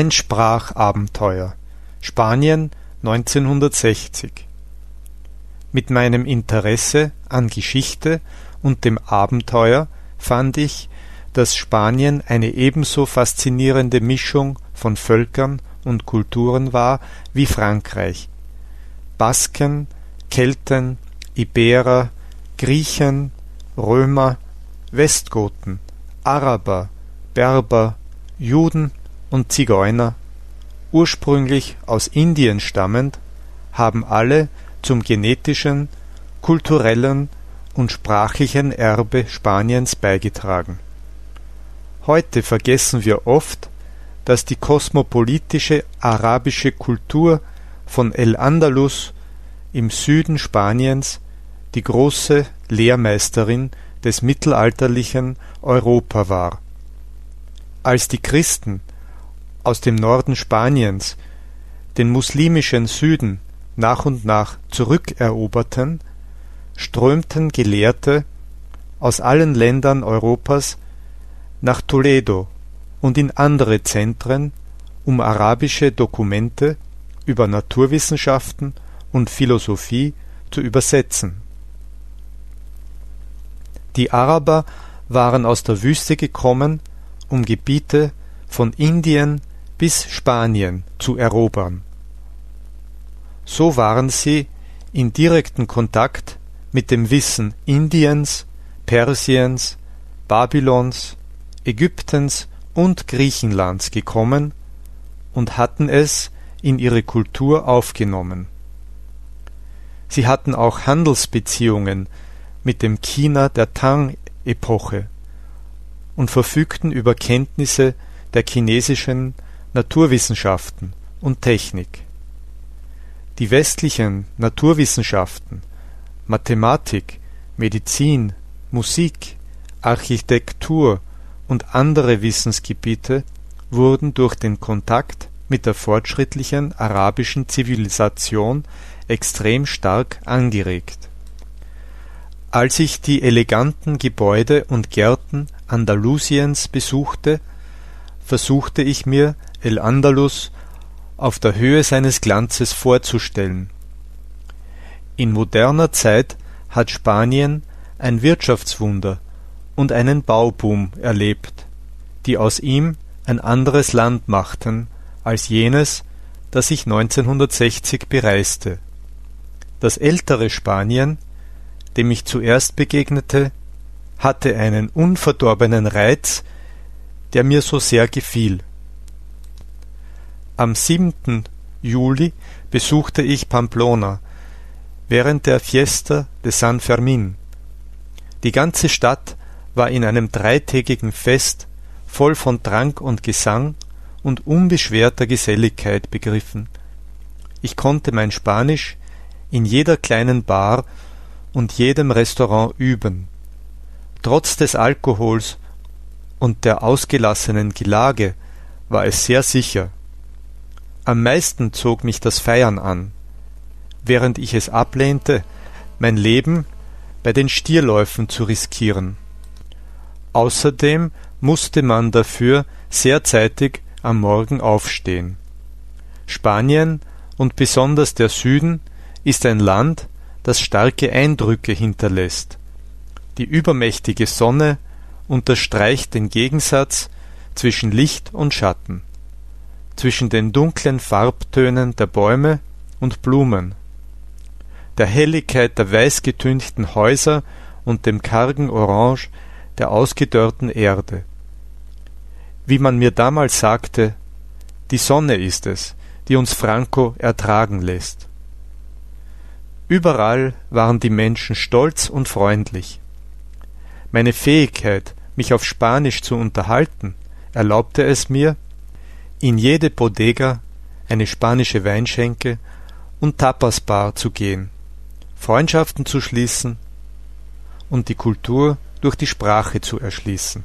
Ein Sprachabenteuer Spanien 1960 Mit meinem Interesse an Geschichte und dem Abenteuer fand ich, dass Spanien eine ebenso faszinierende Mischung von Völkern und Kulturen war wie Frankreich. Basken, Kelten, Iberer, Griechen, Römer, Westgoten, Araber, Berber, Juden und Zigeuner, ursprünglich aus Indien stammend, haben alle zum genetischen, kulturellen und sprachlichen Erbe Spaniens beigetragen. Heute vergessen wir oft, dass die kosmopolitische arabische Kultur von El Andalus im Süden Spaniens die große Lehrmeisterin des mittelalterlichen Europa war. Als die Christen aus dem Norden Spaniens den muslimischen Süden nach und nach zurückeroberten, strömten Gelehrte aus allen Ländern Europas nach Toledo und in andere Zentren, um arabische Dokumente über Naturwissenschaften und Philosophie zu übersetzen. Die Araber waren aus der Wüste gekommen, um Gebiete von Indien bis Spanien zu erobern. So waren sie in direkten Kontakt mit dem Wissen Indiens, Persiens, Babylons, Ägyptens und Griechenlands gekommen und hatten es in ihre Kultur aufgenommen. Sie hatten auch Handelsbeziehungen mit dem China der Tang-Epoche und verfügten über Kenntnisse der chinesischen Naturwissenschaften und Technik. Die westlichen Naturwissenschaften, Mathematik, Medizin, Musik, Architektur und andere Wissensgebiete wurden durch den Kontakt mit der fortschrittlichen arabischen Zivilisation extrem stark angeregt. Als ich die eleganten Gebäude und Gärten Andalusiens besuchte, versuchte ich mir El Andalus auf der Höhe seines Glanzes vorzustellen. In moderner Zeit hat Spanien ein Wirtschaftswunder und einen Bauboom erlebt, die aus ihm ein anderes Land machten als jenes, das ich 1960 bereiste. Das ältere Spanien, dem ich zuerst begegnete, hatte einen unverdorbenen Reiz, der mir so sehr gefiel. Am 7. Juli besuchte ich Pamplona während der Fiesta de San Fermin. Die ganze Stadt war in einem dreitägigen Fest voll von Trank und Gesang und unbeschwerter Geselligkeit begriffen. Ich konnte mein Spanisch in jeder kleinen Bar und jedem Restaurant üben. Trotz des Alkohols und der ausgelassenen Gelage war es sehr sicher. Am meisten zog mich das Feiern an, während ich es ablehnte, mein Leben bei den Stierläufen zu riskieren. Außerdem musste man dafür sehr zeitig am Morgen aufstehen. Spanien und besonders der Süden ist ein Land, das starke Eindrücke hinterlässt. Die übermächtige Sonne unterstreicht den Gegensatz zwischen Licht und Schatten, zwischen den dunklen Farbtönen der Bäume und Blumen, der Helligkeit der weißgetünchten Häuser und dem kargen Orange der ausgedörrten Erde. Wie man mir damals sagte, die Sonne ist es, die uns Franco ertragen lässt. Überall waren die Menschen stolz und freundlich. Meine Fähigkeit, mich auf Spanisch zu unterhalten, erlaubte es mir, in jede Bodega, eine spanische Weinschenke und Tapasbar zu gehen, Freundschaften zu schließen und die Kultur durch die Sprache zu erschließen